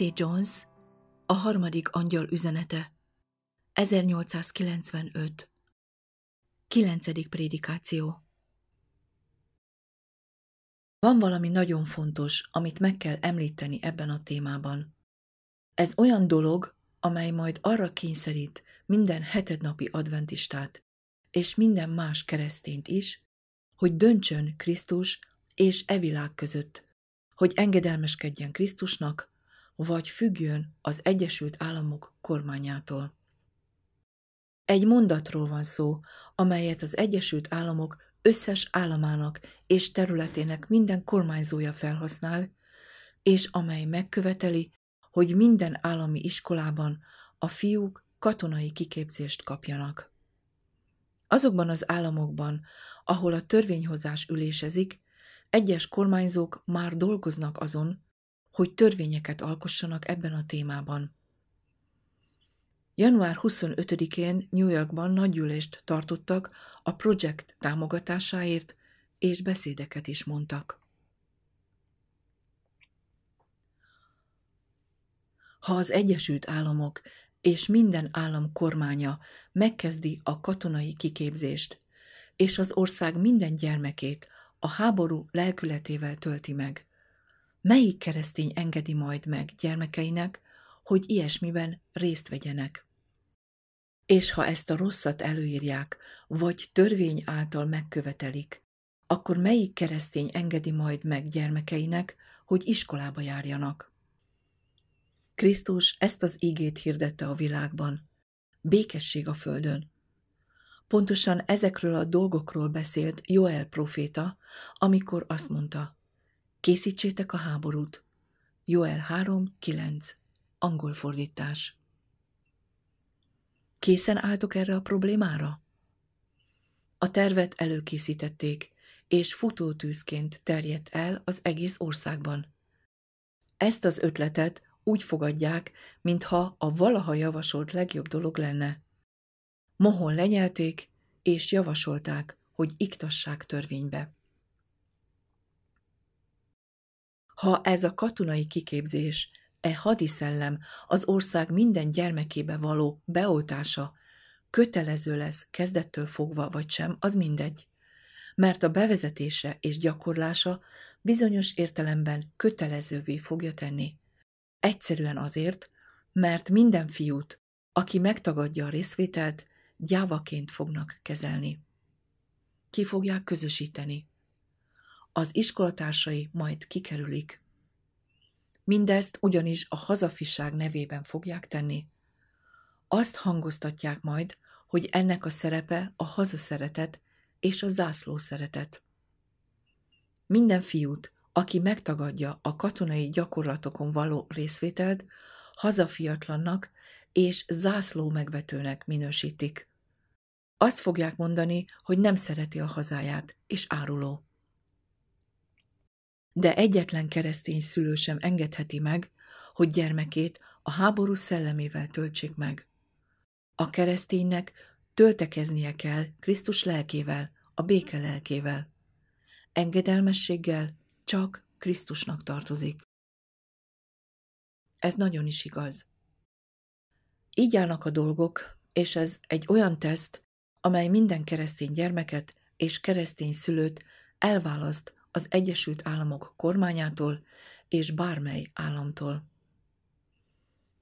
A.T. Jones, a harmadik angyal üzenete, 1895. Kilencedik prédikáció. Van valami nagyon fontos, amit meg kell említeni ebben a témában. Ez olyan dolog, amely majd arra kényszerít minden hetednapi adventistát, és minden más keresztényt is, hogy döntsön Krisztus és e világ között, hogy engedelmeskedjen Krisztusnak, vagy függjön az Egyesült Államok kormányától. Egy mondatról van szó, amelyet az Egyesült Államok összes államának és területének minden kormányzója felhasznál, és amely megköveteli, hogy minden állami iskolában a fiúk katonai kiképzést kapjanak. Azokban az államokban, ahol a törvényhozás ülésezik, egyes kormányzók már dolgoznak azon, hogy törvényeket alkossanak ebben a témában. Január 25-én New Yorkban nagygyűlést tartottak a projekt támogatásáért, és beszédeket is mondtak. Ha az Egyesült Államok és minden állam kormánya megkezdi a katonai kiképzést, és az ország minden gyermekét a háború lelkületével tölti meg, melyik keresztény engedi majd meg gyermekeinek, hogy ilyesmiben részt vegyenek? És ha ezt a rosszat előírják, vagy törvény által megkövetelik, akkor melyik keresztény engedi majd meg gyermekeinek, hogy iskolába járjanak? Krisztus ezt az ígét hirdette a világban. Békesség a földön. Pontosan ezekről a dolgokról beszélt Joel proféta, amikor azt mondta, készítsétek a háborút. Joel 3.9. Angol fordítás. Készen álltok erre a problémára? A tervet előkészítették, és futótűzként terjedt el az egész országban. Ezt az ötletet úgy fogadják, mintha a valaha javasolt legjobb dolog lenne. Mohon lenyelték, és javasolták, hogy iktassák törvénybe. Ha ez a katonai kiképzés, e hadiszellem az ország minden gyermekébe való beoltása kötelező lesz kezdettől fogva vagy sem, az mindegy. Mert a bevezetése és gyakorlása bizonyos értelemben kötelezővé fogja tenni. Egyszerűen azért, mert minden fiút, aki megtagadja a részvételt, gyávaként fognak kezelni. Ki fogják közösíteni. Az iskolatársai majd kikerülik. Mindezt ugyanis a hazafiság nevében fogják tenni. Azt hangoztatják majd, hogy ennek a szerepe a hazaszeretet és a zászló szeretet. Minden fiút, aki megtagadja a katonai gyakorlatokon való részvételt, hazafiatlannak és zászló megvetőnek minősítik. Azt fogják mondani, hogy nem szereti a hazáját, és áruló. De egyetlen keresztény szülő sem engedheti meg, hogy gyermekét a háború szellemével töltsék meg. A kereszténynek töltekeznie kell Krisztus lelkével, a béke lelkével. Engedelmességgel csak Krisztusnak tartozik. Ez nagyon is igaz. Így állnak a dolgok, és ez egy olyan teszt, amely minden keresztény gyermeket és keresztény szülőt elválaszt az Egyesült Államok kormányától és bármely államtól.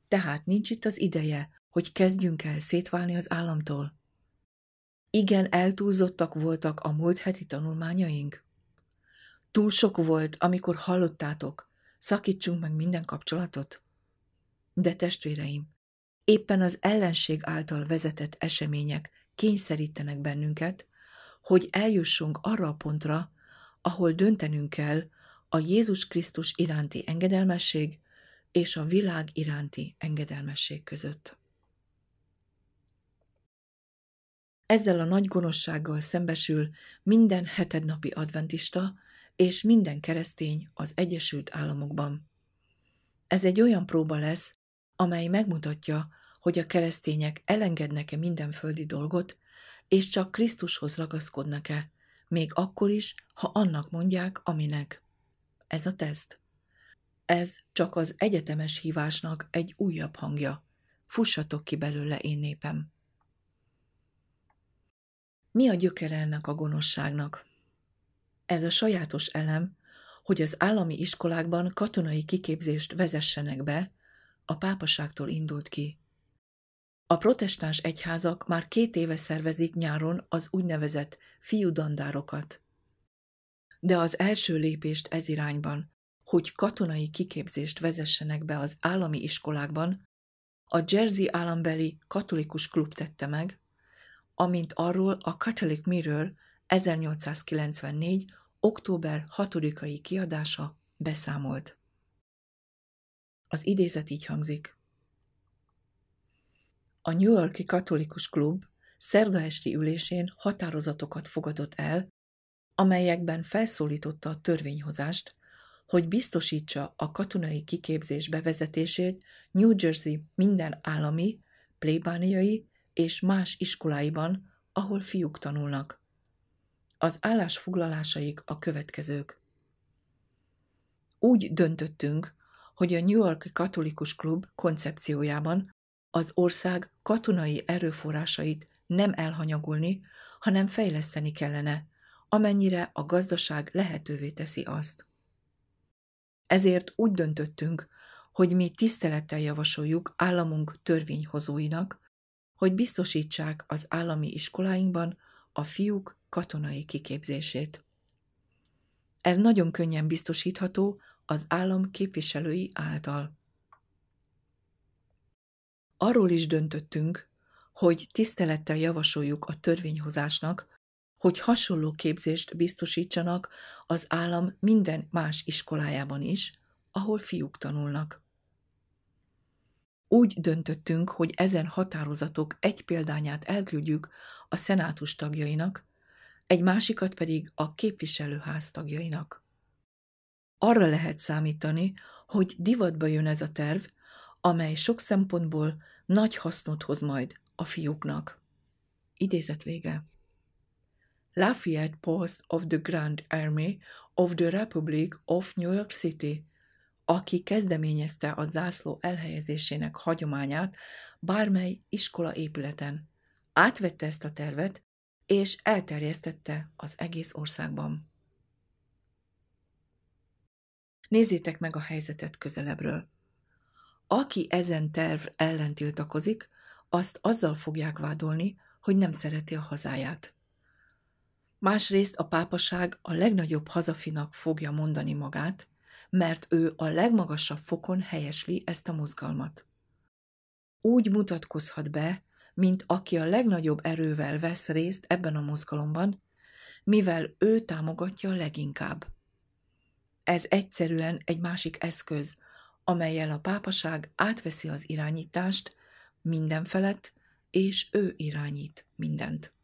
Tehát nincs itt az ideje, hogy kezdjünk el szétválni az államtól. Igen, eltúlzottak voltak a múlt heti tanulmányaink. Túl sok volt, amikor hallottátok, szakítsunk meg minden kapcsolatot. De testvéreim, éppen az ellenség által vezetett események kényszerítenek bennünket, hogy eljussunk arra a pontra, ahol döntenünk kell a Jézus Krisztus iránti engedelmesség és a világ iránti engedelmesség között. Ezzel a nagy gonoszsággal szembesül minden hetednapi adventista és minden keresztény az Egyesült Államokban. Ez egy olyan próba lesz, amely megmutatja, hogy a keresztények elengednek-e minden földi dolgot, és csak Krisztushoz ragaszkodnak-e, még akkor is, ha annak mondják, aminek. Ez a teszt. Ez csak az egyetemes hívásnak egy újabb hangja. Fussatok ki belőle, én népem! Mi a gyökere ennek a gonoszságnak? Ez a sajátos elem, hogy az állami iskolákban katonai kiképzést vezessenek be, a pápaságtól indult ki. A protestáns egyházak már két éve szervezik nyáron az úgynevezett fiúdandárokat. De az első lépést ez irányban, hogy katonai kiképzést vezessenek be az állami iskolákban, a Jersey állambeli katolikus klub tette meg, amint arról a Catholic Mirror 1894. október 6-ai kiadása beszámolt. Az idézet így hangzik. A New Yorki Katolikus Klub szerda esti ülésén határozatokat fogadott el, amelyekben felszólította a törvényhozást, hogy biztosítsa a katonai kiképzés bevezetését New Jersey minden állami, plébániai és más iskoláiban, ahol fiúk tanulnak. Az állásfoglalásaik a következők. Úgy döntöttünk, hogy a New York Katolikus Klub koncepciójában az ország katonai erőforrásait nem elhanyagolni, hanem fejleszteni kellene, amennyire a gazdaság lehetővé teszi azt. Ezért úgy döntöttünk, hogy mi tisztelettel javasoljuk államunk törvényhozóinak, hogy biztosítsák az állami iskoláinkban a fiúk katonai kiképzését. Ez nagyon könnyen biztosítható az állam képviselői által. Arról is döntöttünk, hogy tisztelettel javasoljuk a törvényhozásnak, hogy hasonló képzést biztosítsanak az állam minden más iskolájában is, ahol fiúk tanulnak. Úgy döntöttünk, hogy ezen határozatok egy példányát elküldjük a szenátus tagjainak, egy másikat pedig a képviselőház tagjainak. Arra lehet számítani, hogy divatba jön ez a terv, amely sok szempontból nagy hasznot hoz majd a fiúknak. Idézet vége. Lafayette Post of the Grand Army of the Republic of New York City – aki kezdeményezte a zászló elhelyezésének hagyományát bármely iskola épületen. Átvette ezt a tervet, és elterjesztette az egész országban. Nézzétek meg a helyzetet közelebbről. Aki ezen terv ellen tiltakozik, azt azzal fogják vádolni, hogy nem szereti a hazáját. Másrészt a pápaság a legnagyobb hazafinak fogja mondani magát, mert ő a legmagasabb fokon helyesli ezt a mozgalmat. Úgy mutatkozhat be, mint aki a legnagyobb erővel vesz részt ebben a mozgalomban, mivel ő támogatja leginkább. Ez egyszerűen egy másik eszköz, amelyel a pápaság átveszi az irányítást minden felett, és ő irányít mindent.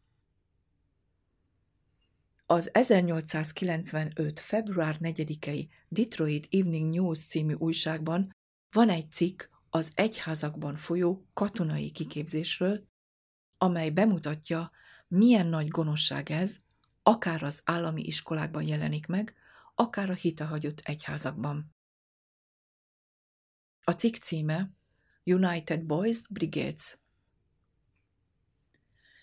Az 1895. február 4-i Detroit Evening News című újságban van egy cikk az egyházakban folyó katonai kiképzésről, amely bemutatja, milyen nagy gonoszság ez, akár az állami iskolákban jelenik meg, akár a hitehagyott egyházakban. A cikk címe United Boys Brigades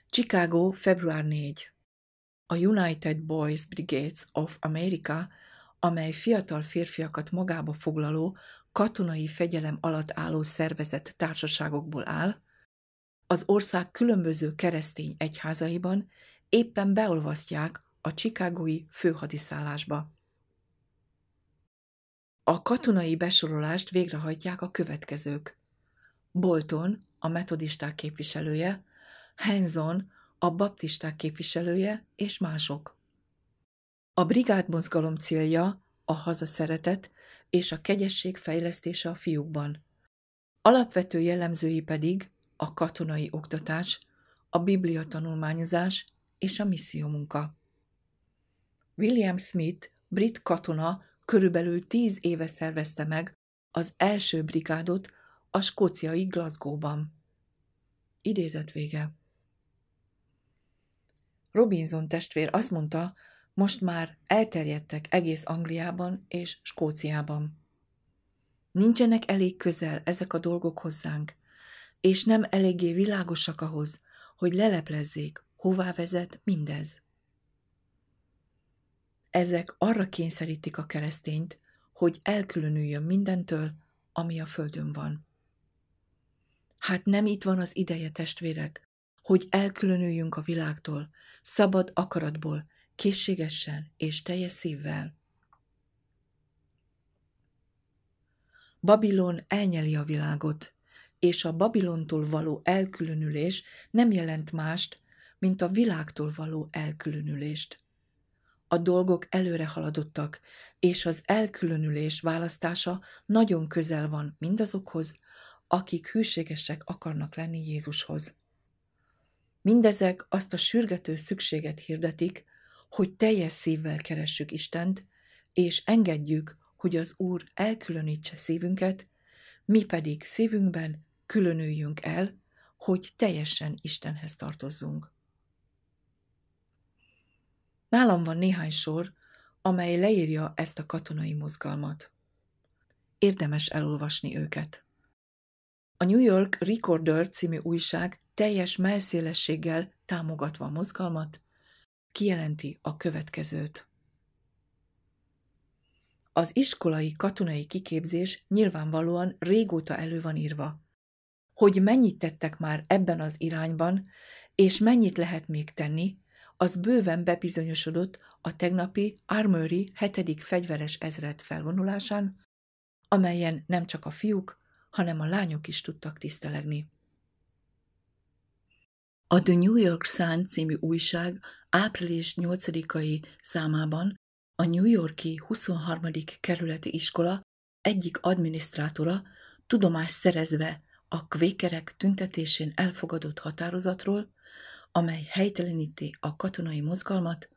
Chicago, február 4 a United Boys Brigades of America, amely fiatal férfiakat magába foglaló, katonai fegyelem alatt álló szervezet társaságokból áll, az ország különböző keresztény egyházaiban éppen beolvasztják a csikágói főhadiszállásba. A katonai besorolást végrehajtják a következők. Bolton, a metodisták képviselője, Hanson, a baptisták képviselője és mások. A brigádmozgalom célja a hazaszeretet és a kegyesség fejlesztése a fiúkban. Alapvető jellemzői pedig a katonai oktatás, a biblia tanulmányozás és a missziómunka. William Smith, brit katona, körülbelül tíz éve szervezte meg az első brigádot a skóciai Glasgow-ban. Idézet vége. Robinson testvér azt mondta, most már elterjedtek egész Angliában és Skóciában. Nincsenek elég közel ezek a dolgok hozzánk, és nem eléggé világosak ahhoz, hogy leleplezzék, hová vezet mindez. Ezek arra kényszerítik a keresztényt, hogy elkülönüljön mindentől, ami a földön van. Hát nem itt van az ideje, testvérek, hogy elkülönüljünk a világtól, szabad akaratból, készségesen és teljes szívvel. Babilon elnyeli a világot, és a Babilontól való elkülönülés nem jelent mást, mint a világtól való elkülönülést. A dolgok előre haladottak, és az elkülönülés választása nagyon közel van mindazokhoz, akik hűségesek akarnak lenni Jézushoz. Mindezek azt a sürgető szükséget hirdetik, hogy teljes szívvel keressük Istent, és engedjük, hogy az Úr elkülönítse szívünket, mi pedig szívünkben különüljünk el, hogy teljesen Istenhez tartozzunk. Nálam van néhány sor, amely leírja ezt a katonai mozgalmat. Érdemes elolvasni őket. A New York Recorder című újság teljes melszélességgel támogatva a mozgalmat, kijelenti a következőt. Az iskolai katonai kiképzés nyilvánvalóan régóta elő van írva. Hogy mennyit tettek már ebben az irányban, és mennyit lehet még tenni, az bőven bebizonyosodott a tegnapi Armory 7. fegyveres ezred felvonulásán, amelyen nem csak a fiúk, hanem a lányok is tudtak tisztelegni. A The New York Sun című újság április 8-ai számában a New Yorki 23. kerületi iskola egyik adminisztrátora tudomást szerezve a kvékerek tüntetésén elfogadott határozatról, amely helyteleníti a katonai mozgalmat,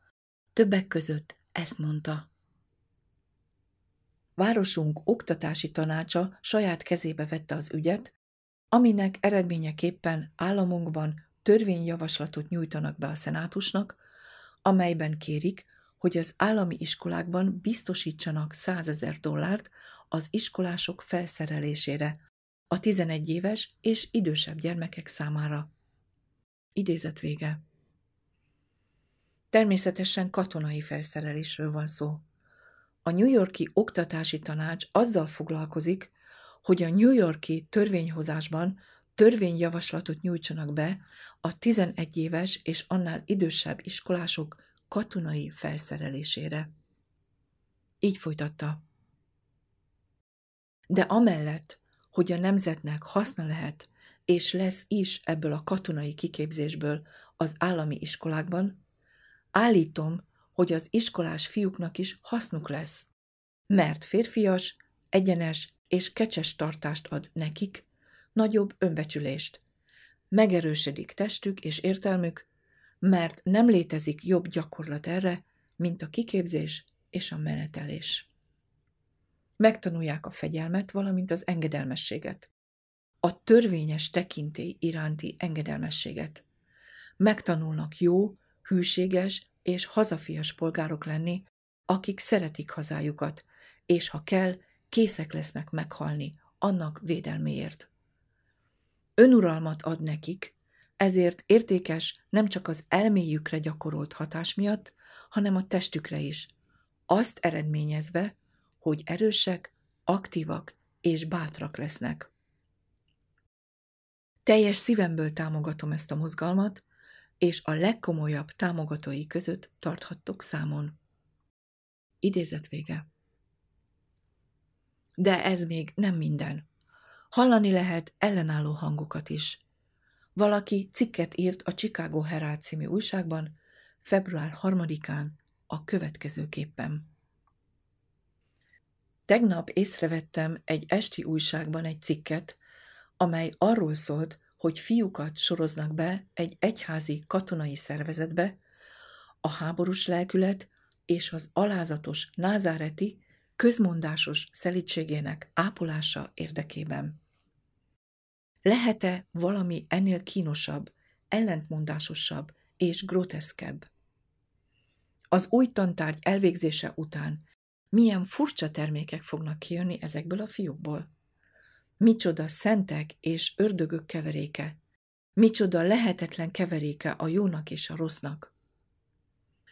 többek között ezt mondta. Városunk oktatási tanácsa saját kezébe vette az ügyet, aminek eredményeképpen államunkban törvényjavaslatot nyújtanak be a szenátusnak, amelyben kérik, hogy az állami iskolákban biztosítsanak 100 ezer dollárt az iskolások felszerelésére, a 11 éves és idősebb gyermekek számára. Idézet vége. Természetesen katonai felszerelésről van szó. A New Yorki Oktatási Tanács azzal foglalkozik, hogy a New Yorki törvényhozásban törvényjavaslatot nyújtsanak be a 11 éves és annál idősebb iskolások katonai felszerelésére. Így folytatta. De amellett, hogy a nemzetnek haszna lehet, és lesz is ebből a katonai kiképzésből az állami iskolákban, állítom, hogy az iskolás fiúknak is hasznuk lesz, mert férfias, egyenes és kecses tartást ad nekik, nagyobb önbecsülést. Megerősödik testük és értelmük, mert nem létezik jobb gyakorlat erre, mint a kiképzés és a menetelés. Megtanulják a fegyelmet, valamint az engedelmességet. A törvényes tekintély iránti engedelmességet. Megtanulnak jó, hűséges és hazafias polgárok lenni, akik szeretik hazájukat, és ha kell, készek lesznek meghalni annak védelméért. Önuralmat ad nekik, ezért értékes nem csak az elméjükre gyakorolt hatás miatt, hanem a testükre is, azt eredményezve, hogy erősek, aktívak és bátrak lesznek. Teljes szívemből támogatom ezt a mozgalmat, és a legkomolyabb támogatói között tarthattok számon. Idézet vége. De ez még nem minden. Hallani lehet ellenálló hangokat is. Valaki cikket írt a Chicago Herald című újságban február 3-án a következőképpen. Tegnap észrevettem egy esti újságban egy cikket, amely arról szólt, hogy fiúkat soroznak be egy egyházi katonai szervezetbe, a háborús lelkület és az alázatos názáreti közmondásos szelítségének ápolása érdekében. Lehet-e valami ennél kínosabb, ellentmondásosabb és groteszkebb? Az új tantárgy elvégzése után milyen furcsa termékek fognak kijönni ezekből a fiúkból. Micsoda szentek és ördögök keveréke. Micsoda lehetetlen keveréke a jónak és a rossznak.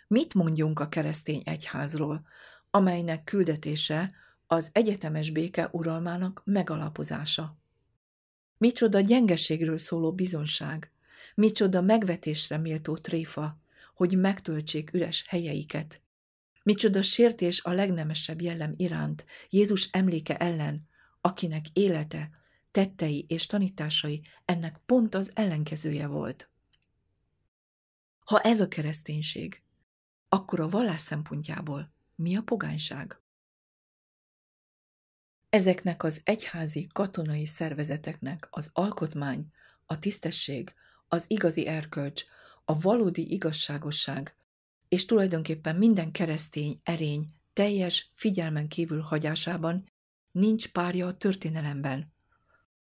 Mit mondjunk a keresztény egyházról, amelynek küldetése az egyetemes béke uralmának megalapozása? Micsoda gyengeségről szóló bizonság, micsoda megvetésre méltó tréfa, hogy megtöltsék üres helyeiket. Micsoda sértés a legnemesebb jellem iránt, Jézus emléke ellen, akinek élete, tettei és tanításai ennek pont az ellenkezője volt. Ha ez a kereszténység, akkor a vallás szempontjából mi a pogányság? Ezeknek az egyházi katonai szervezeteknek az alkotmány, a tisztesség, az igazi erkölcs, a valódi igazságosság, és tulajdonképpen minden keresztény erény teljes figyelmen kívül hagyásában nincs párja a történelemben.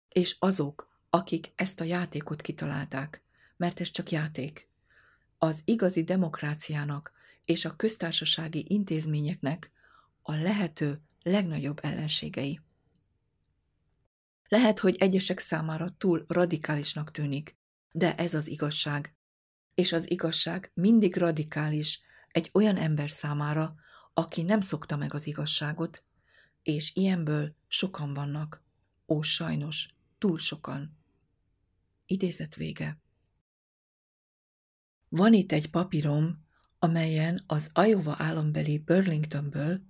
És azok, akik ezt a játékot kitalálták, mert ez csak játék, az igazi demokráciának és a köztársasági intézményeknek a lehető legnagyobb ellenségei. Lehet, hogy egyesek számára túl radikálisnak tűnik, de ez az igazság. És az igazság mindig radikális egy olyan ember számára, aki nem szokta meg az igazságot, és ilyenből sokan vannak. Ó, sajnos, túl sokan. Idézet vége. Van itt egy papírom, amelyen az Iowa állambeli Burlingtonből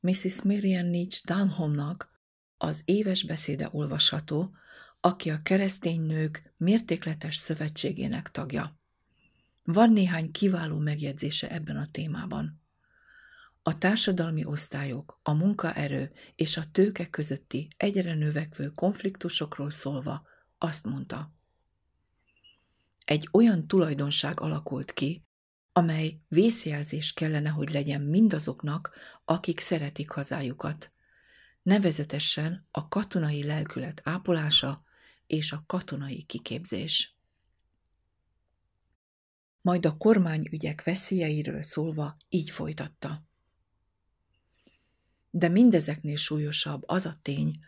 Mrs. Miriam Nietzsche Dunhamnak az éves beszéde olvasható, aki a keresztény nők mértékletes szövetségének tagja. Van néhány kiváló megjegyzése ebben a témában. A társadalmi osztályok, a munkaerő és a tőke közötti egyre növekvő konfliktusokról szólva azt mondta. Egy olyan tulajdonság alakult ki, amely vészjelzés kellene, hogy legyen mindazoknak, akik szeretik hazájukat. Nevezetesen a katonai lelkület ápolása és a katonai kiképzés. Majd a kormányügyek veszélyeiről szólva így folytatta. De mindezeknél súlyosabb az a tény,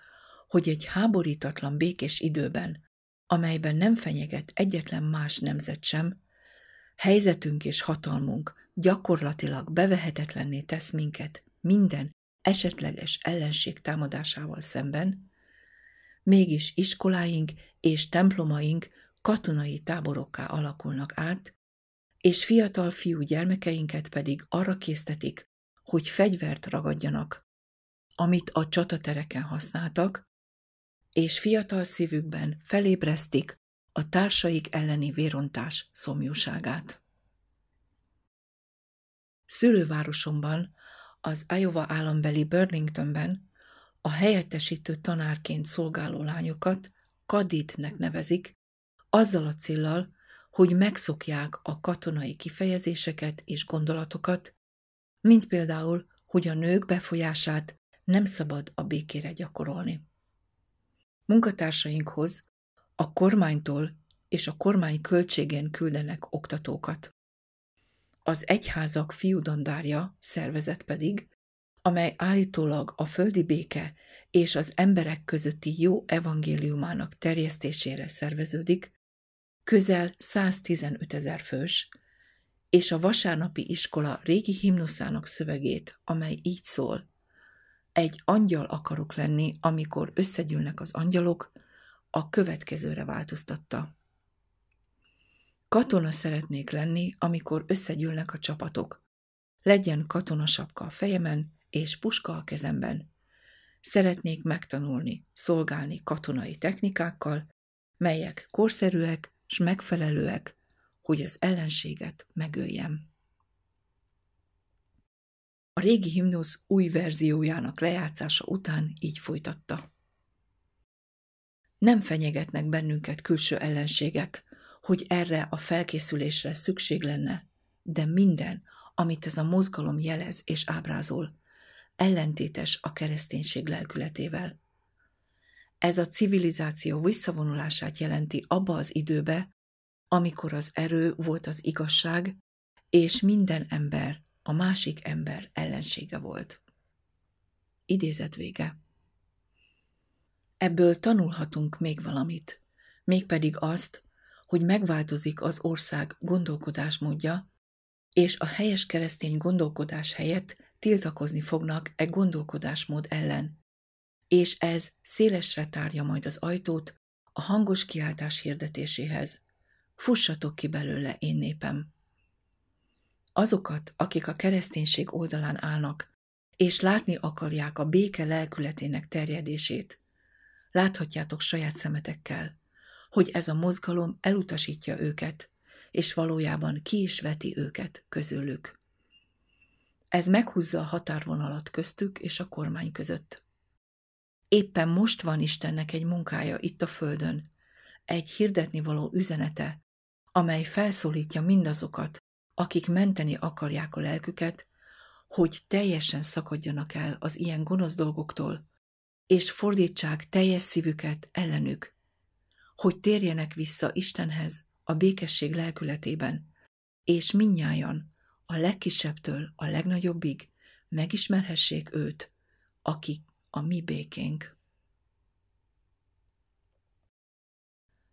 hogy egy háborítatlan békés időben, amelyben nem fenyeget egyetlen más nemzet sem, helyzetünk és hatalmunk gyakorlatilag bevehetetlenné tesz minket minden esetleges ellenség támadásával szemben, mégis iskoláink és templomaink katonai táborokká alakulnak át, és fiatal fiú gyermekeinket pedig arra késztetik, hogy fegyvert ragadjanak, amit a csatatereken használtak, és fiatal szívükben felébresztik a társaik elleni vérontás szomjúságát. Szülővárosomban, az Iowa állambeli Burlingtonben a helyettesítő tanárként szolgáló lányokat kaditnek nevezik, azzal a cillal, hogy megszokják a katonai kifejezéseket és gondolatokat, mint például, hogy a nők befolyását nem szabad a békére gyakorolni. Munkatársainkhoz a kormánytól és a kormány költségén küldenek oktatókat. Az egyházak fiúdandárja szervezet pedig, amely állítólag a földi béke és az emberek közötti jó evangéliumának terjesztésére szerveződik, közel 115 ezer fős, és a vasárnapi iskola régi himnuszának szövegét, amely így szól. Egy angyal akarok lenni, amikor összegyűlnek az angyalok, a következőre változtatta. Katona szeretnék lenni, amikor összegyűlnek a csapatok. Legyen katonasapka a fejemen és puska a kezemben. Szeretnék megtanulni, szolgálni katonai technikákkal, melyek korszerűek s megfelelőek, hogy az ellenséget megöljem. A régi himnusz új verziójának lejátszása után így folytatta. Nem fenyegetnek bennünket külső ellenségek, hogy erre a felkészülésre szükség lenne, de minden, amit ez a mozgalom jelez és ábrázol, ellentétes a kereszténység lelkületével. Ez a civilizáció visszavonulását jelenti abba az időbe, amikor az erő volt az igazság, és minden ember a másik ember ellensége volt. Idézet vége. Ebből tanulhatunk még valamit, mégpedig azt, hogy megváltozik az ország gondolkodásmódja, és a helyes keresztény gondolkodás helyett tiltakozni fognak e gondolkodásmód ellen, és ez szélesre tárja majd az ajtót a hangos kiáltás hirdetéséhez. Fussatok ki belőle, én népem! Azokat, akik a kereszténység oldalán állnak, és látni akarják a béke lelkületének terjedését, láthatjátok saját szemetekkel, hogy ez a mozgalom elutasítja őket, és valójában ki is veti őket közülük. Ez meghúzza a határvonalat köztük és a kormány között. Éppen most van Istennek egy munkája itt a földön, egy hirdetni való üzenete, amely felszólítja mindazokat, akik menteni akarják a lelküket, hogy teljesen szakadjanak el az ilyen gonosz dolgoktól, és fordítsák teljes szívüket ellenük, hogy térjenek vissza Istenhez a békesség lelkületében, és minnyájan, a legkisebbtől a legnagyobbig megismerhessék őt, aki a mi békénk.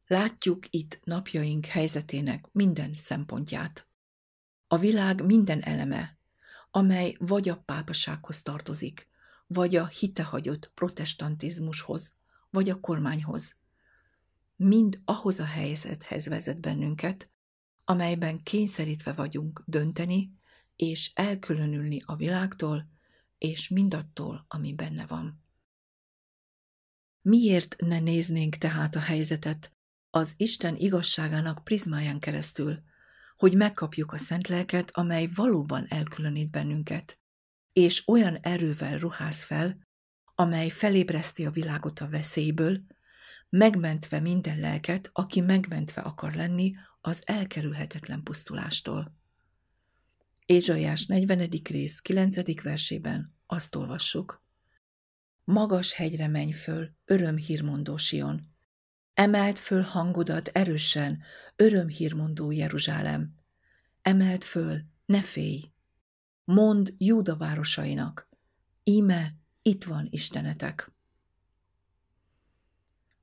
Látjuk itt napjaink helyzetének minden szempontját. A világ minden eleme, amely vagy a pápasághoz tartozik, vagy a hitehagyott protestantizmushoz, vagy a kormányhoz, mind ahhoz a helyzethez vezet bennünket, amelyben kényszerítve vagyunk dönteni és elkülönülni a világtól és mindattól, ami benne van. Miért ne néznénk tehát a helyzetet az Isten igazságának prizmáján keresztül, hogy megkapjuk a szent lelket, amely valóban elkülönít bennünket, és olyan erővel ruház fel, amely felébreszti a világot a veszélyből, megmentve minden lelket, aki megmentve akar lenni az elkerülhetetlen pusztulástól. Ézsajás 40. rész 9. versében azt olvassuk. Magas hegyre menj föl, örömhírmondó Sion. Emelt föl hangodat erősen, örömhírmondó Jeruzsálem. Emelt föl, ne félj! Mond Júda városainak, íme itt van Istenetek.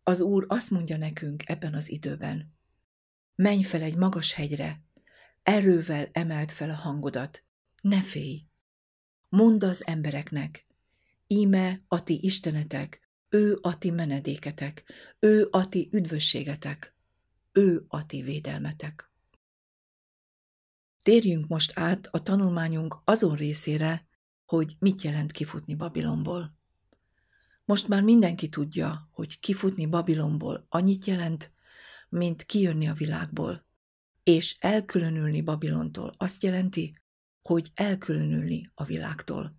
Az Úr azt mondja nekünk ebben az időben, menj fel egy magas hegyre, erővel emelt fel a hangodat, ne félj! Mondd az embereknek, íme a ti istenetek, ő a ti menedéketek, ő a ti üdvösségetek, ő a ti védelmetek. Térjünk most át a tanulmányunk azon részére, hogy mit jelent kifutni Babilonból. Most már mindenki tudja, hogy kifutni Babilonból annyit jelent, mint kijönni a világból, és elkülönülni Babilontól azt jelenti, hogy elkülönülni a világtól.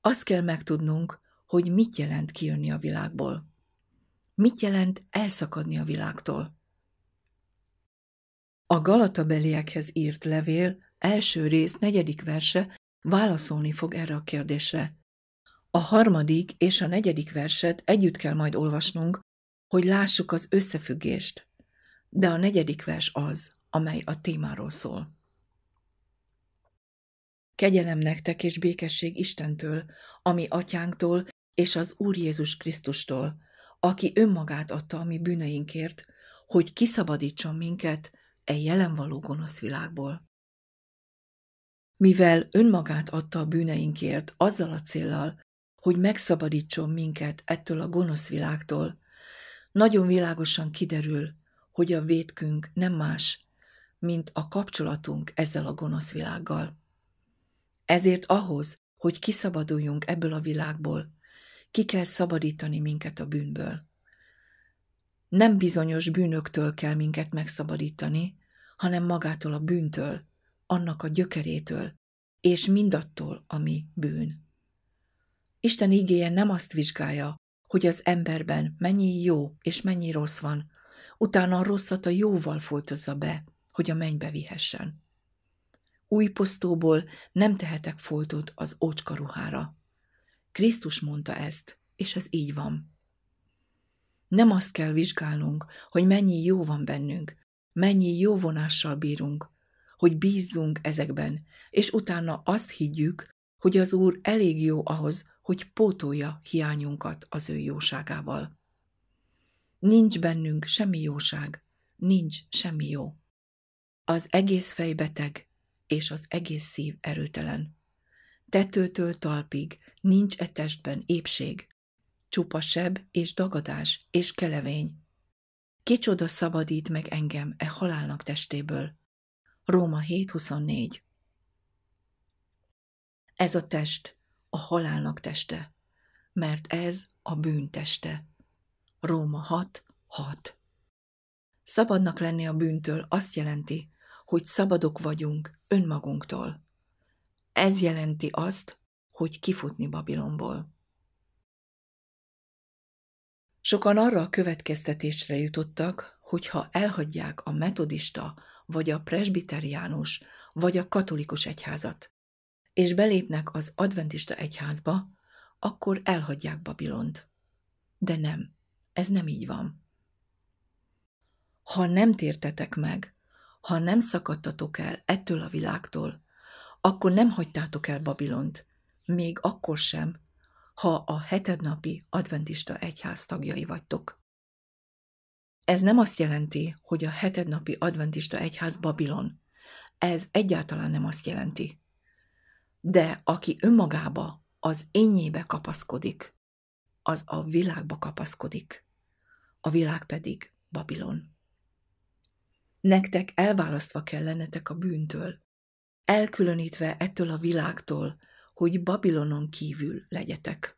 Azt kell megtudnunk, hogy mit jelent kijönni a világból. Mit jelent elszakadni a világtól. A Galatabeliekhez írt levél első rész negyedik verse válaszolni fog erre a kérdésre. A harmadik és a negyedik verset együtt kell majd olvasnunk, hogy lássuk az összefüggést, de a negyedik vers az, amely a témáról szól. Kegyelem nektek és békesség Istentől, ami atyánktól és az Úr Jézus Krisztustól, aki önmagát adta a mi bűneinkért, hogy kiszabadítson minket e jelen való gonosz világból. Mivel önmagát adta a bűneinkért azzal a céllal, hogy megszabadítson minket ettől a gonosz világtól, nagyon világosan kiderül, hogy a vétkünk nem más, mint a kapcsolatunk ezzel a gonosz világgal. Ezért ahhoz, hogy kiszabaduljunk ebből a világból, ki kell szabadítani minket a bűnből. Nem bizonyos bűnöktől kell minket megszabadítani, hanem magától a bűntől, annak a gyökerétől, és mindattól, ami bűn. Isten igéje nem azt vizsgálja, hogy az emberben mennyi jó és mennyi rossz van, utána a rosszat a jóval foltozza be, hogy a mennybe vihessen. Új posztóból nem tehetek foltot az ócska ruhára. Krisztus mondta ezt, és ez így van. Nem azt kell vizsgálnunk, hogy mennyi jó van bennünk, mennyi jó vonással bírunk, hogy bízzunk ezekben, és utána azt higgyük, hogy az Úr elég jó ahhoz, hogy pótolja hiányunkat az ő jóságával. Nincs bennünk semmi jóság, nincs semmi jó. Az egész fej beteg, és az egész szív erőtelen. Tetőtől talpig nincs e testben épség, csupa seb és dagadás és kelevény. Kicsoda szabadít meg engem e halálnak testéből. Róma 7.24 Ez a test a halálnak teste, mert ez a bűn teste. Róma 6, 6. Szabadnak lenni a bűntől azt jelenti, hogy szabadok vagyunk önmagunktól. Ez jelenti azt, hogy kifutni Babilonból. Sokan arra a következtetésre jutottak, hogy ha elhagyják a metodista, vagy a presbiteriánus, vagy a katolikus egyházat, és belépnek az adventista egyházba, akkor elhagyják Babilont. De nem, ez nem így van. Ha nem tértetek meg, ha nem szakadtatok el ettől a világtól, akkor nem hagytátok el Babilont, még akkor sem, ha a hetednapi adventista egyház tagjai vagytok. Ez nem azt jelenti, hogy a hetednapi adventista egyház Babilon. Ez egyáltalán nem azt jelenti. De aki önmagába, az ényébe kapaszkodik, az a világba kapaszkodik. A világ pedig Babilon. Nektek elválasztva kell lennetek a bűntől, elkülönítve ettől a világtól, hogy Babilonon kívül legyetek.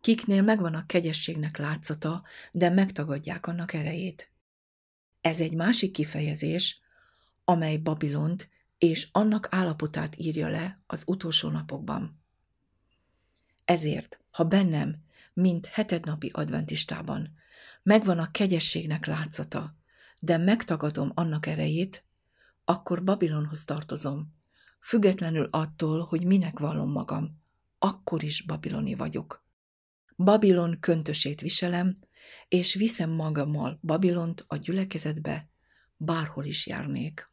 Kiknél megvan a kegyességnek látszata, de megtagadják annak erejét. Ez egy másik kifejezés, amely Babilont és annak állapotát írja le az utolsó napokban. Ezért, ha bennem, mint hetednapi adventistában, megvan a kegyességnek látszata, de megtagadom annak erejét, akkor Babilonhoz tartozom, függetlenül attól, hogy minek vallom magam, akkor is babiloni vagyok. Babilon köntösét viselem, és viszem magammal Babilont a gyülekezetbe, bárhol is járnék.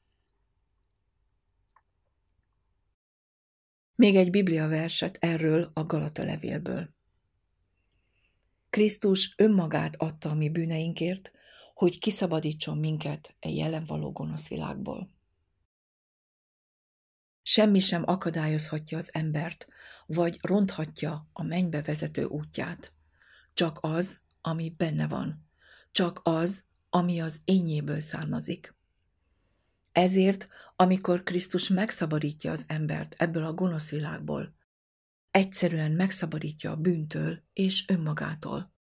Még egy Biblia verset erről a Galata levélből. Krisztus önmagát adta a mi bűneinkért, hogy kiszabadítson minket egy jelen való gonosz világból. Semmi sem akadályozhatja az embert, vagy ronthatja a mennybe vezető útját. Csak az, ami benne van. Csak az, ami az ényéből származik. Ezért, amikor Krisztus megszabadítja az embert ebből a gonosz világból, egyszerűen megszabadítja a bűntől és önmagától.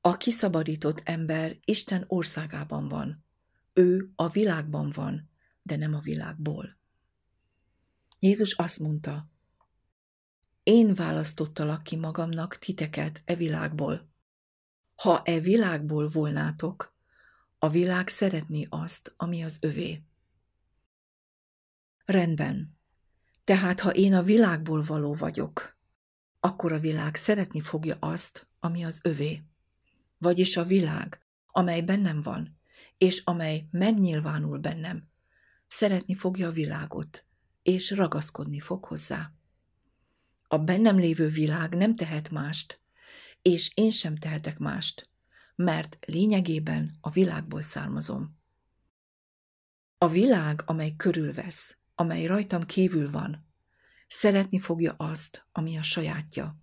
A kiszabadított ember Isten országában van. Ő a világban van, de nem a világból. Jézus azt mondta, én választottalak ki magamnak titeket e világból. Ha e világból volnátok, a világ szeretné azt, ami az övé. Rendben. Tehát, ha én a világból való vagyok, akkor a világ szeretni fogja azt, ami az övé. Vagyis a világ, amely bennem van, és amely megnyilvánul bennem, szeretni fogja a világot, és ragaszkodni fog hozzá. A bennem lévő világ nem tehet mást, és én sem tehetek mást, mert lényegében a világból származom. A világ, amely körülvesz, amely rajtam kívül van, szeretni fogja azt, ami a sajátja.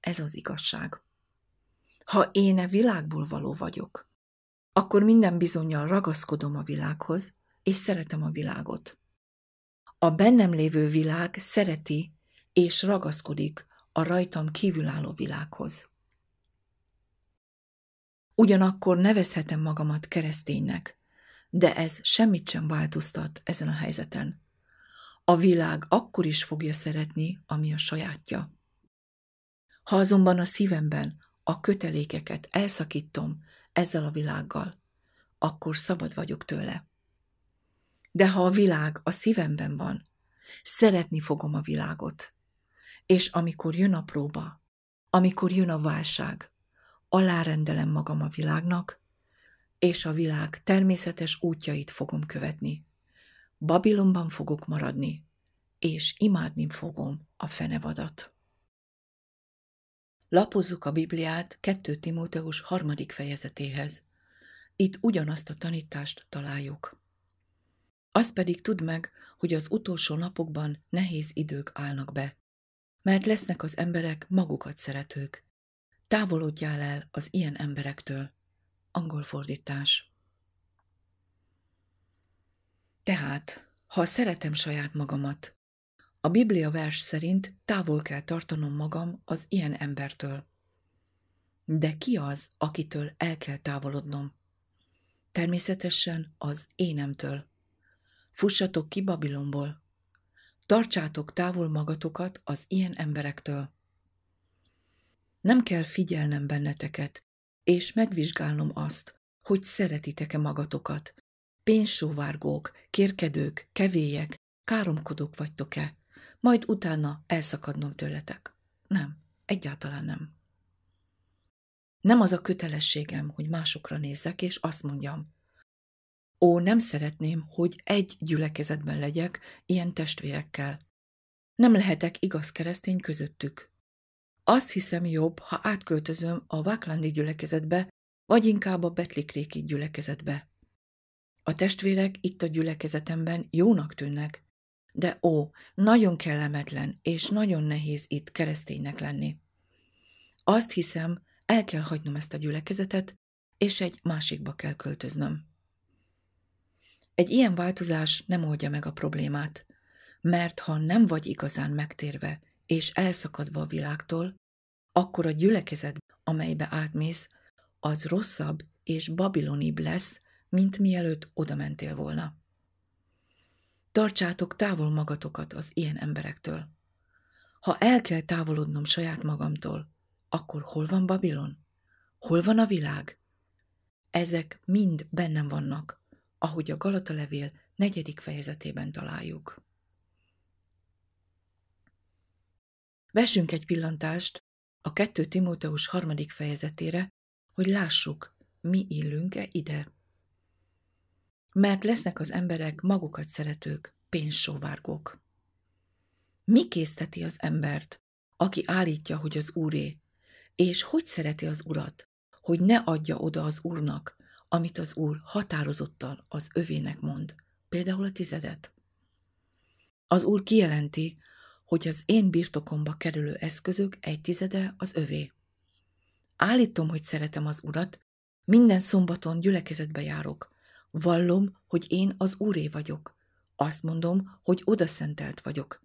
Ez az igazság. Ha én e világból való vagyok, akkor minden bizonyal ragaszkodom a világhoz, és szeretem a világot. A bennem lévő világ szereti és ragaszkodik a rajtam kívülálló világhoz. Ugyanakkor nevezhetem magamat kereszténynek, de ez semmit sem változtat ezen a helyzeten. A világ akkor is fogja szeretni, ami a sajátja. Ha azonban a szívemben a kötelékeket elszakítom ezzel a világgal, akkor szabad vagyok tőle. De ha a világ a szívemben van, szeretni fogom a világot. És amikor jön a próba, amikor jön a válság, alárendelem magam a világnak, és a világ természetes útjait fogom követni. Babilonban fogok maradni, és imádni fogom a fenevadat. Lapozzuk a Bibliát 2 Timóteus harmadik fejezetéhez. Itt ugyanazt a tanítást találjuk. Azt pedig tudd meg, hogy az utolsó napokban nehéz idők állnak be, mert lesznek az emberek magukat szeretők. Távolodjál el az ilyen emberektől. Angol fordítás. Tehát, ha szeretem saját magamat, a Biblia vers szerint távol kell tartanom magam az ilyen embertől. De ki az, akitől el kell távolodnom? Természetesen az énemtől. Fussatok ki Babilonból. Tartsátok távol magatokat az ilyen emberektől. Nem kell figyelnem benneteket, és megvizsgálnom azt, hogy szeretitek-e magatokat. Pénzsóvárgók, kérkedők, kevélyek, káromkodók vagytok-e, majd utána elszakadnom tőletek. Nem, egyáltalán nem. Nem az a kötelességem, hogy másokra nézzek, és azt mondjam, Ó, nem szeretném, hogy egy gyülekezetben legyek ilyen testvérekkel. Nem lehetek igaz keresztény közöttük. Azt hiszem jobb, ha átköltözöm a Váklandi gyülekezetbe, vagy inkább a Betlikréki gyülekezetbe. A testvérek itt a gyülekezetemben jónak tűnnek, de ó, nagyon kellemetlen és nagyon nehéz itt kereszténynek lenni. Azt hiszem, el kell hagynom ezt a gyülekezetet, és egy másikba kell költöznöm. Egy ilyen változás nem oldja meg a problémát, mert ha nem vagy igazán megtérve és elszakadva a világtól, akkor a gyülekezet, amelybe átmész, az rosszabb és babilonibb lesz, mint mielőtt oda mentél volna. Tartsátok távol magatokat az ilyen emberektől. Ha el kell távolodnom saját magamtól, akkor hol van Babilon? Hol van a világ? Ezek mind bennem vannak, ahogy a Galata levél negyedik fejezetében találjuk. Vessünk egy pillantást a 2 Timóteus harmadik fejezetére, hogy lássuk, mi illünk-e ide. Mert lesznek az emberek magukat szeretők, pénzsóvárgók. Mi készteti az embert, aki állítja, hogy az úré, és hogy szereti az urat, hogy ne adja oda az úrnak, amit az úr határozottan az övének mond, például a tizedet. Az úr kijelenti, hogy az én birtokomba kerülő eszközök egy tizede az övé. Állítom, hogy szeretem az urat, minden szombaton gyülekezetbe járok. Vallom, hogy én az úré vagyok. Azt mondom, hogy odaszentelt vagyok.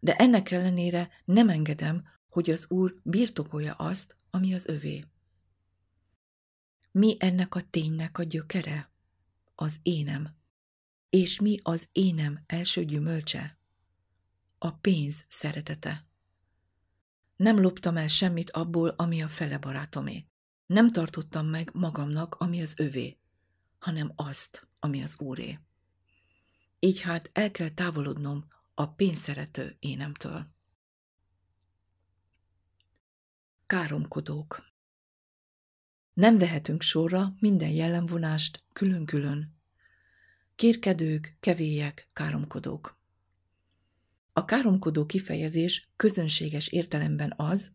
De ennek ellenére nem engedem, hogy az úr birtokolja azt, ami az övé. Mi ennek a ténynek a gyökere? Az énem. És mi az énem első gyümölcse? A pénz szeretete. Nem loptam el semmit abból, ami a fele barátomé. Nem tartottam meg magamnak, ami az övé, hanem azt, ami az úré. Így hát el kell távolodnom a pénzszerető énemtől. Káromkodók nem vehetünk sorra minden jellemvonást külön-külön. Kérkedők, kevélyek, káromkodók. A káromkodó kifejezés közönséges értelemben az,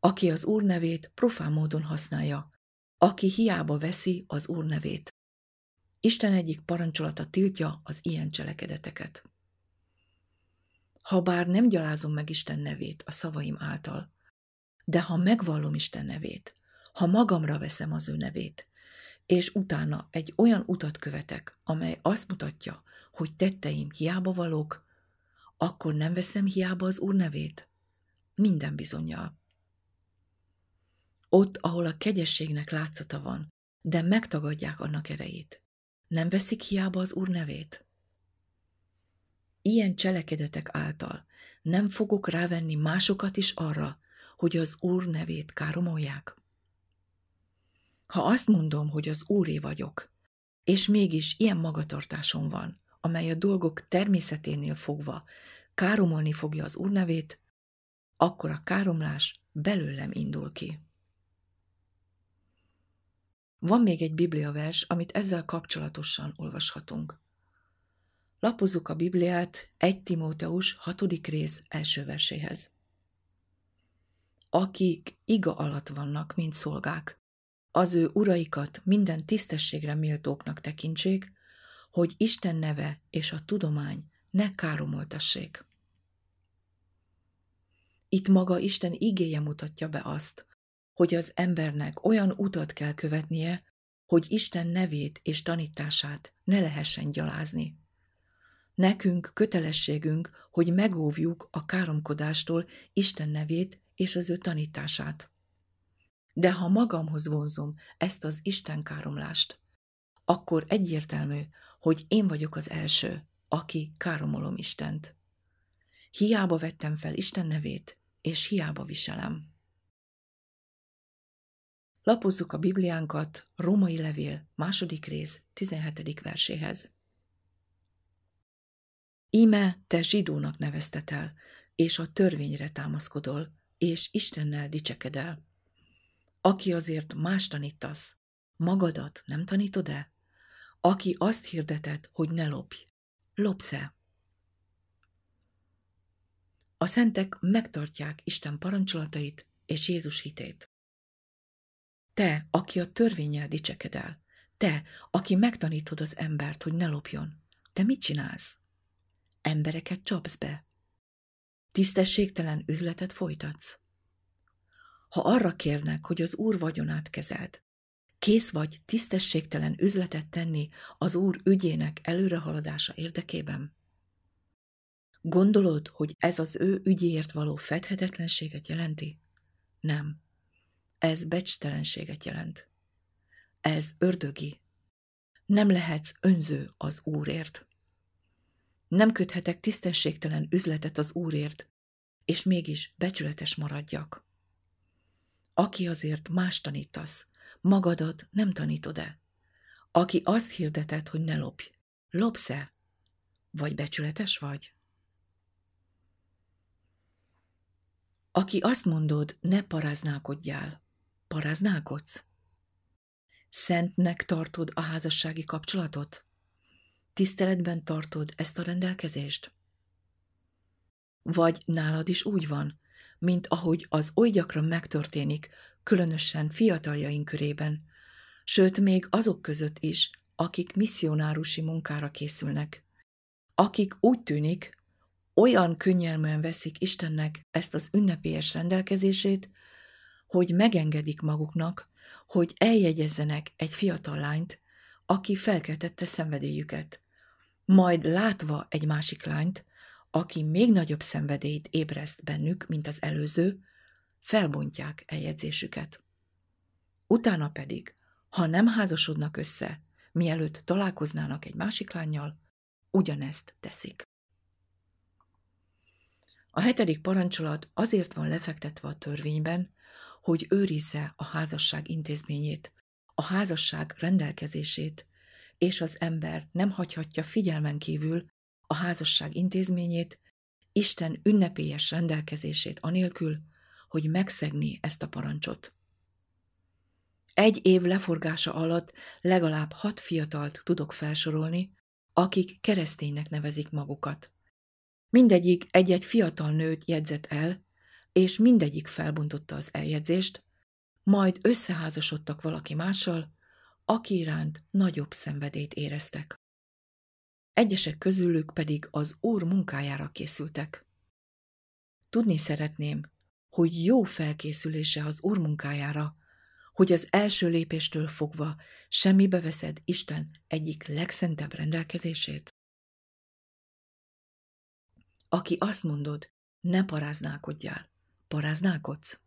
aki az Úr nevét profán módon használja, aki hiába veszi az Úr nevét. Isten egyik parancsolata tiltja az ilyen cselekedeteket. Habár nem gyalázom meg Isten nevét a szavaim által, de ha megvallom Isten nevét, ha magamra veszem az ő nevét, és utána egy olyan utat követek, amely azt mutatja, hogy tetteim hiába valók, akkor nem veszem hiába az Úr nevét? Minden bizonyal. Ott, ahol a kegyességnek látszata van, de megtagadják annak erejét, nem veszik hiába az Úr nevét? Ilyen cselekedetek által nem fogok rávenni másokat is arra, hogy az Úr nevét káromolják? Ha azt mondom, hogy az úré vagyok, és mégis ilyen magatartásom van, amely a dolgok természeténél fogva káromolni fogja az úr nevét, akkor a káromlás belőlem indul ki. Van még egy bibliavers, amit ezzel kapcsolatosan olvashatunk. Lapozzuk a Bibliát 1 Timóteus 6. rész első verséhez. akik iga alatt vannak, mint szolgák. Az ő uraikat minden tisztességre méltóknak tekintsék, hogy Isten neve és a tudomány ne káromoltassék. Itt maga Isten igéje mutatja be azt, hogy az embernek olyan utat kell követnie, hogy Isten nevét és tanítását ne lehessen gyalázni. Nekünk kötelességünk, hogy megóvjuk a káromkodástól Isten nevét és az ő tanítását. De ha magamhoz vonzom ezt az Isten káromlást, akkor egyértelmű, hogy én vagyok az első, aki káromolom Istent. Hiába vettem fel Isten nevét, és hiába viselem. Lapozzuk a Bibliánkat Római Levél, második rész, 17. verséhez. Íme te zsidónak neveztetel, és a törvényre támaszkodol, és Istennel dicsekedel. Aki azért más tanítasz, magadat nem tanítod-e? Aki azt hirdeted, hogy ne lopj, lopsz-e? A szentek megtartják Isten parancsolatait és Jézus hitét. Te, aki a törvényel dicsekedel, te, aki megtanítod az embert, hogy ne lopjon, te mit csinálsz? Embereket csapsz be. Tisztességtelen üzletet folytatsz. Ha arra kérnek, hogy az Úr vagyonát kezeld, kész vagy tisztességtelen üzletet tenni az Úr ügyének előrehaladása érdekében? Gondolod, hogy ez az ő ügyéért való fedhetetlenséget jelenti? Nem. Ez becstelenséget jelent. Ez ördögi. Nem lehetsz önző az Úrért. Nem köthetek tisztességtelen üzletet az Úrért, és mégis becsületes maradjak. Aki azért más tanítasz, magadat nem tanítod-e? Aki azt hirdeted, hogy ne lopj, lopsz-e? Vagy becsületes vagy? Aki azt mondod, ne paráználkodjál, paráználkodsz? Szentnek tartod a házassági kapcsolatot? Tiszteletben tartod ezt a rendelkezést? Vagy nálad is úgy van, mint ahogy az oly gyakran megtörténik, különösen fiataljaink körében, sőt még azok között is, akik misszionárusi munkára készülnek, akik úgy tűnik, olyan könnyelműen veszik Istennek ezt az ünnepélyes rendelkezését, hogy megengedik maguknak, hogy eljegyezzenek egy fiatal lányt, aki felkeltette szenvedélyüket. Majd látva egy másik lányt, aki még nagyobb szenvedélyt ébreszt bennük, mint az előző, felbontják eljegyzésüket. Utána pedig, ha nem házasodnak össze, mielőtt találkoznának egy másik lányjal, ugyanezt teszik. A hetedik parancsolat azért van lefektetve a törvényben, hogy őrizze a házasság intézményét, a házasság rendelkezését, és az ember nem hagyhatja figyelmen kívül a házasság intézményét, Isten ünnepélyes rendelkezését anélkül, hogy megszegni ezt a parancsot. Egy év leforgása alatt legalább hat fiatalt tudok felsorolni, akik kereszténynek nevezik magukat. Mindegyik egy-egy fiatal nőt jegyzett el, és mindegyik felbontotta az eljegyzést, majd összeházasodtak valaki mással, aki iránt nagyobb szenvedét éreztek. Egyesek közülük pedig az Úr munkájára készültek. Tudni szeretném, hogy jó felkészülése az Úr munkájára, hogy az első lépéstől fogva semmibe veszed Isten egyik legszentebb rendelkezését? Aki azt mondod, ne paráználkodjál, paráználkodsz?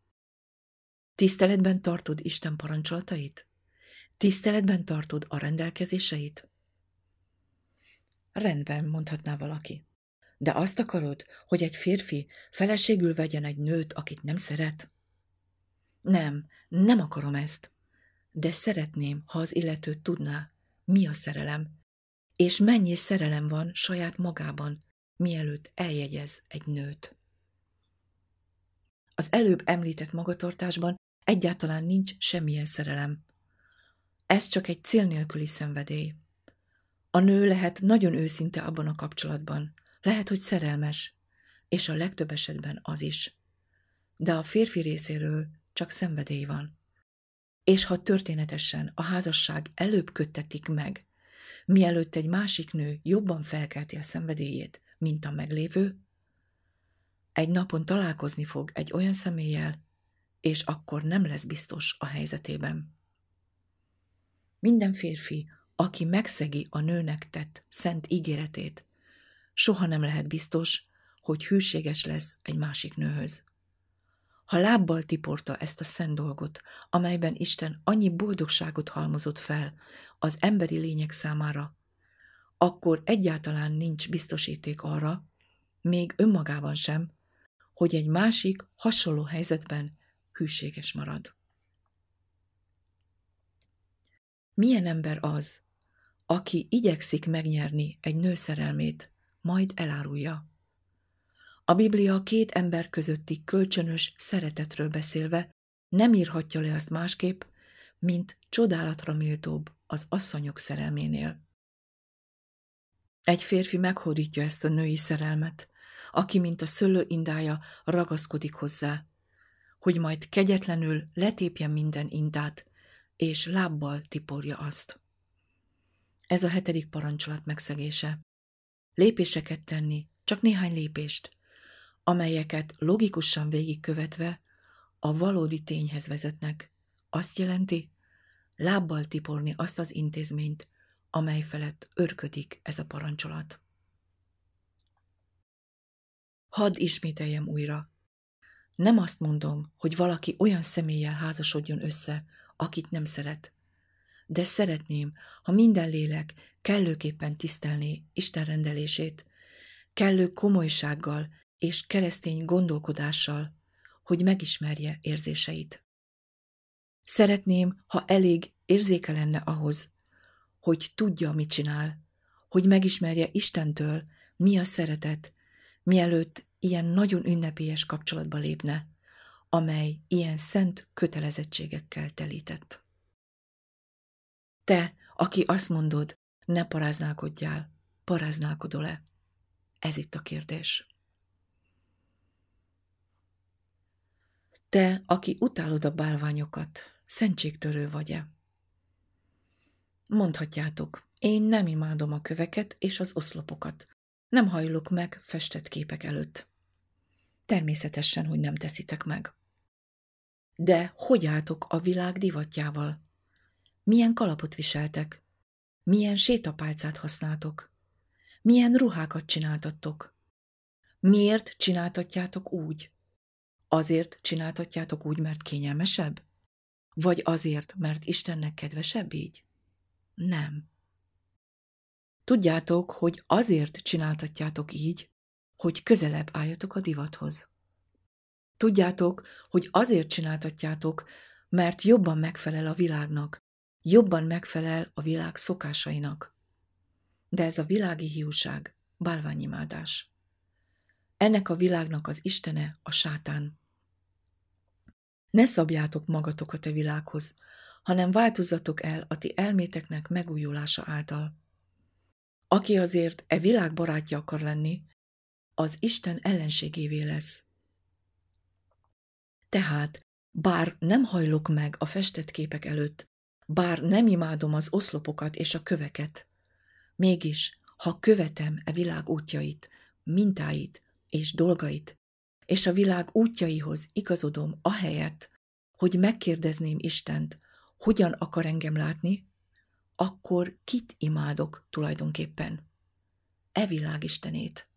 Tiszteletben tartod Isten parancsolatait? Tiszteletben tartod a rendelkezéseit? Rendben, mondhatná valaki. De azt akarod, hogy egy férfi feleségül vegyen egy nőt, akit nem szeret? Nem, nem akarom ezt. De szeretném, ha az illető tudná, mi a szerelem, és mennyi szerelem van saját magában, mielőtt eljegyez egy nőt. Az előbb említett magatartásban egyáltalán nincs semmilyen szerelem. Ez csak egy cél nélküli szenvedély. A nő lehet nagyon őszinte abban a kapcsolatban, lehet, hogy szerelmes, és a legtöbb esetben az is. de a férfi részéről csak szenvedély van. És ha történetesen a házasság előbb köttetik meg, mielőtt egy másik nő jobban felkelti a szenvedélyét, mint a meglévő, egy napon találkozni fog egy olyan személlyel, és akkor nem lesz biztos a helyzetében. Minden férfi, aki megszegi a nőnek tett szent ígéretét, soha nem lehet biztos, hogy hűséges lesz egy másik nőhöz. Ha lábbal tiporta ezt a szent dolgot, amelyben Isten annyi boldogságot halmozott fel az emberi lények számára, akkor egyáltalán nincs biztosíték arra, még önmagában sem, hogy egy másik, hasonló helyzetben hűséges marad. Milyen ember az, aki igyekszik megnyerni egy nő szerelmét, majd elárulja? A Biblia két ember közötti kölcsönös szeretetről beszélve nem írhatja le azt másképp, mint csodálatra méltóbb az asszonyok szerelménél. Egy férfi meghódítja ezt a női szerelmet, aki, mint a szőlő indája, ragaszkodik hozzá, hogy majd kegyetlenül letépje minden indát, és lábbal tiporja azt. Ez a hetedik parancsolat megszegése. Lépéseket tenni, csak néhány lépést, amelyeket logikusan végigkövetve a valódi tényhez vezetnek. Azt jelenti, lábbal tiporni azt az intézményt, amely felett örködik ez a parancsolat. Hadd ismételjem újra. Nem azt mondom, hogy valaki olyan személlyel házasodjon össze, akit nem szeret. De szeretném, ha minden lélek kellőképpen tisztelné Isten rendelését, kellő komolysággal és keresztény gondolkodással, hogy megismerje érzéseit. Szeretném, ha elég érzéke lenne ahhoz, hogy tudja, mit csinál, hogy megismerje Istentől, mi a szeretet, mielőtt ilyen nagyon ünnepélyes kapcsolatba lépne, amely ilyen szent kötelezettségekkel telített. Te, aki azt mondod, ne paráználkodjál, paráználkodol-e? Ez itt a kérdés. Te, aki utálod a bálványokat, szentségtörő vagy-e? Mondhatjátok, én nem imádom a köveket és az oszlopokat. Nem hajlok meg festett képek előtt. Természetesen, hogy nem teszitek meg. De hogy álltok a világ divatjával? Milyen kalapot viseltek? Milyen sétapálcát használtok? Milyen ruhákat csináltattok? Miért csináltatjátok úgy? Azért csináltatjátok úgy, mert kényelmesebb? Vagy azért, mert Istennek kedvesebb így? Nem. Tudjátok, hogy azért csináltatjátok így, hogy közelebb álljatok a divathoz. Tudjátok, hogy azért csináltatjátok, mert jobban megfelel a világnak, jobban megfelel a világ szokásainak. De ez a világi hiúság, bálványimádás. Ennek a világnak az istene a sátán. Ne szabjátok magatokat a világhoz, hanem változzatok el a ti elméteknek megújulása által. Aki azért e világ barátja akar lenni, az Isten ellenségévé lesz. Tehát, bár nem hajlok meg a festett képek előtt, bár nem imádom az oszlopokat és a köveket, mégis, ha követem e világ útjait, mintáit és dolgait, és a világ útjaihoz igazodom ahelyett, hogy megkérdezném Istent, hogyan akar engem látni, akkor kit imádok tulajdonképpen? E világ istenét.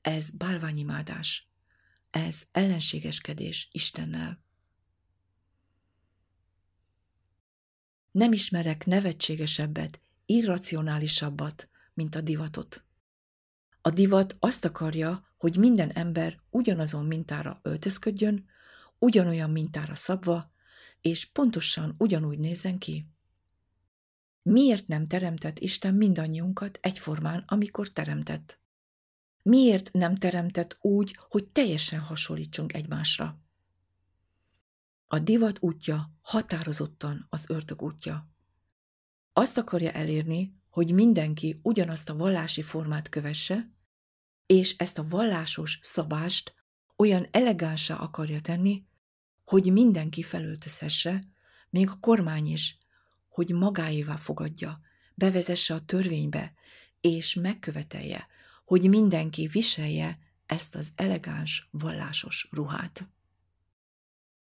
Ez bálványimádás. Ez ellenségeskedés Istennel. Nem ismerek nevetségesebbet, irracionálisabbat, mint a divatot. A divat azt akarja, hogy minden ember ugyanazon mintára öltözködjön, ugyanolyan mintára szabva, és pontosan ugyanúgy nézzen ki. Miért nem teremtett Isten mindannyiunkat egyformán, amikor teremtett? Miért nem teremtett úgy, hogy teljesen hasonlítsunk egymásra? A divat útja határozottan az ördög útja. Azt akarja elérni, hogy mindenki ugyanazt a vallási formát kövesse, és ezt a vallásos szabást olyan elegánsá akarja tenni, hogy mindenki felöltözhesse, még a kormány is, hogy magáévá fogadja, bevezesse a törvénybe, és megkövetelje, hogy mindenki viselje ezt az elegáns, vallásos ruhát.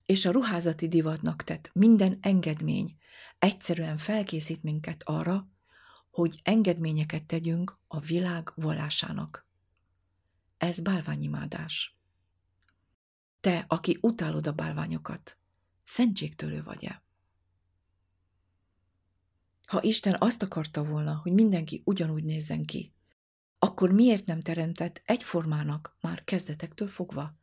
És a ruházati divatnak tett minden engedmény egyszerűen felkészít minket arra, hogy engedményeket tegyünk a világ vallásának. Ez bálványimádás. Te, aki utálod a bálványokat, szentségtörő vagy-e? Ha Isten azt akarta volna, hogy mindenki ugyanúgy nézzen ki, akkor miért nem teremtett egyformának már kezdetektől fogva?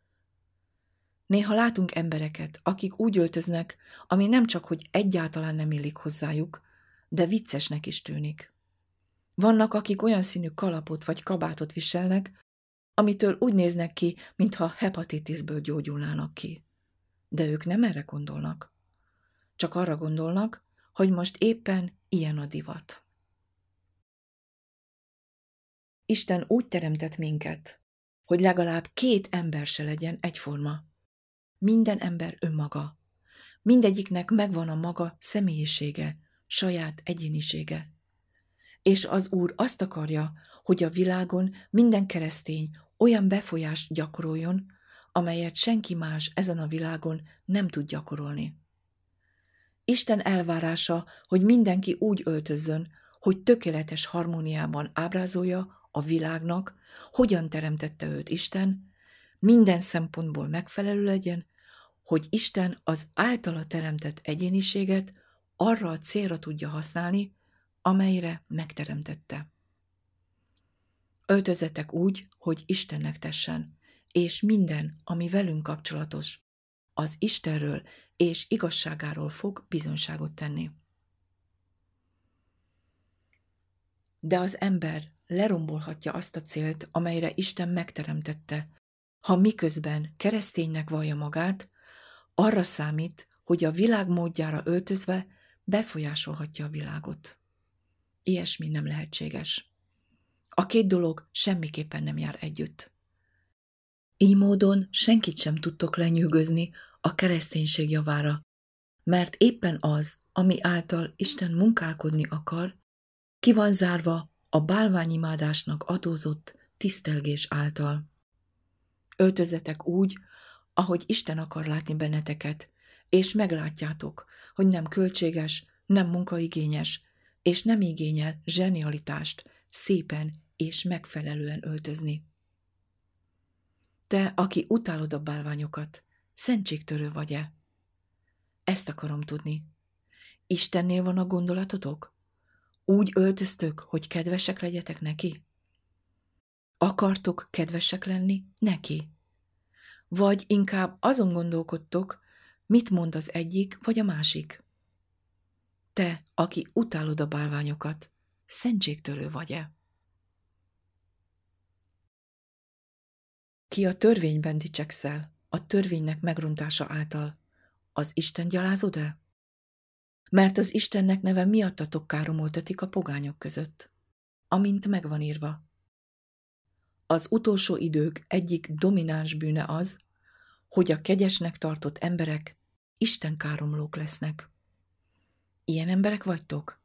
Néha látunk embereket, akik úgy öltöznek, ami nem csak, hogy egyáltalán nem illik hozzájuk, de viccesnek is tűnik. Vannak, akik olyan színű kalapot vagy kabátot viselnek, amitől úgy néznek ki, mintha hepatitisből gyógyulnának ki. De ők nem erre gondolnak. Csak arra gondolnak, hogy most éppen ilyen a divat. Isten úgy teremtett minket, hogy legalább két ember se legyen egyforma. Minden ember önmaga. Mindegyiknek megvan a maga személyisége, saját egyénisége. És az Úr azt akarja, hogy a világon minden keresztény olyan befolyást gyakoroljon, amelyet senki más ezen a világon nem tud gyakorolni. Isten elvárása, hogy mindenki úgy öltözzön, hogy tökéletes harmóniában ábrázolja a világnak, hogyan teremtette őt Isten, minden szempontból megfelelő legyen, hogy Isten az általa teremtett egyéniséget arra a célra tudja használni, amelyre megteremtette. Öltözetek úgy, hogy Istennek tessen, és minden, ami velünk kapcsolatos, az Istenről és igazságáról fog bizonyságot tenni. De az ember lerombolhatja azt a célt, amelyre Isten megteremtette, ha miközben kereszténynek vallja magát, arra számít, hogy a világ módjára öltözve befolyásolhatja a világot. Ilyesmi nem lehetséges. A két dolog semmiképpen nem jár együtt. Így módon senkit sem tudtok lenyűgözni a kereszténység javára, mert éppen az, ami által Isten munkálkodni akar, ki van zárva a bálványimádásnak adózott tisztelgés által. Öltözetek úgy, ahogy Isten akar látni benneteket, és meglátjátok, hogy nem költséges, nem munkaigényes, és nem igényel zsenialitást szépen és megfelelően öltözni. Te, aki utálod a bálványokat, szentségtörő vagy-e? Ezt akarom tudni. Istennél van a gondolatotok? Úgy öltöztök, hogy kedvesek legyetek neki? Akartok kedvesek lenni neki? Vagy inkább azon gondolkodtok, mit mond az egyik vagy a másik? Te, aki utálod a bálványokat, szentségtörő vagy-e? Ki a törvényben dicsekszel, a törvénynek megrontása által, az Isten gyalázod-e? Mert az Istennek neve miattatok káromoltatik a pogányok között, amint megvan írva. Az utolsó idők egyik domináns bűne az, hogy a kegyesnek tartott emberek Isten káromlók lesznek. Ilyen emberek vagytok?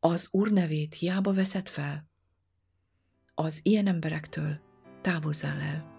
Az Úr nevét hiába veszed fel? Az ilyen emberektől távozzál el.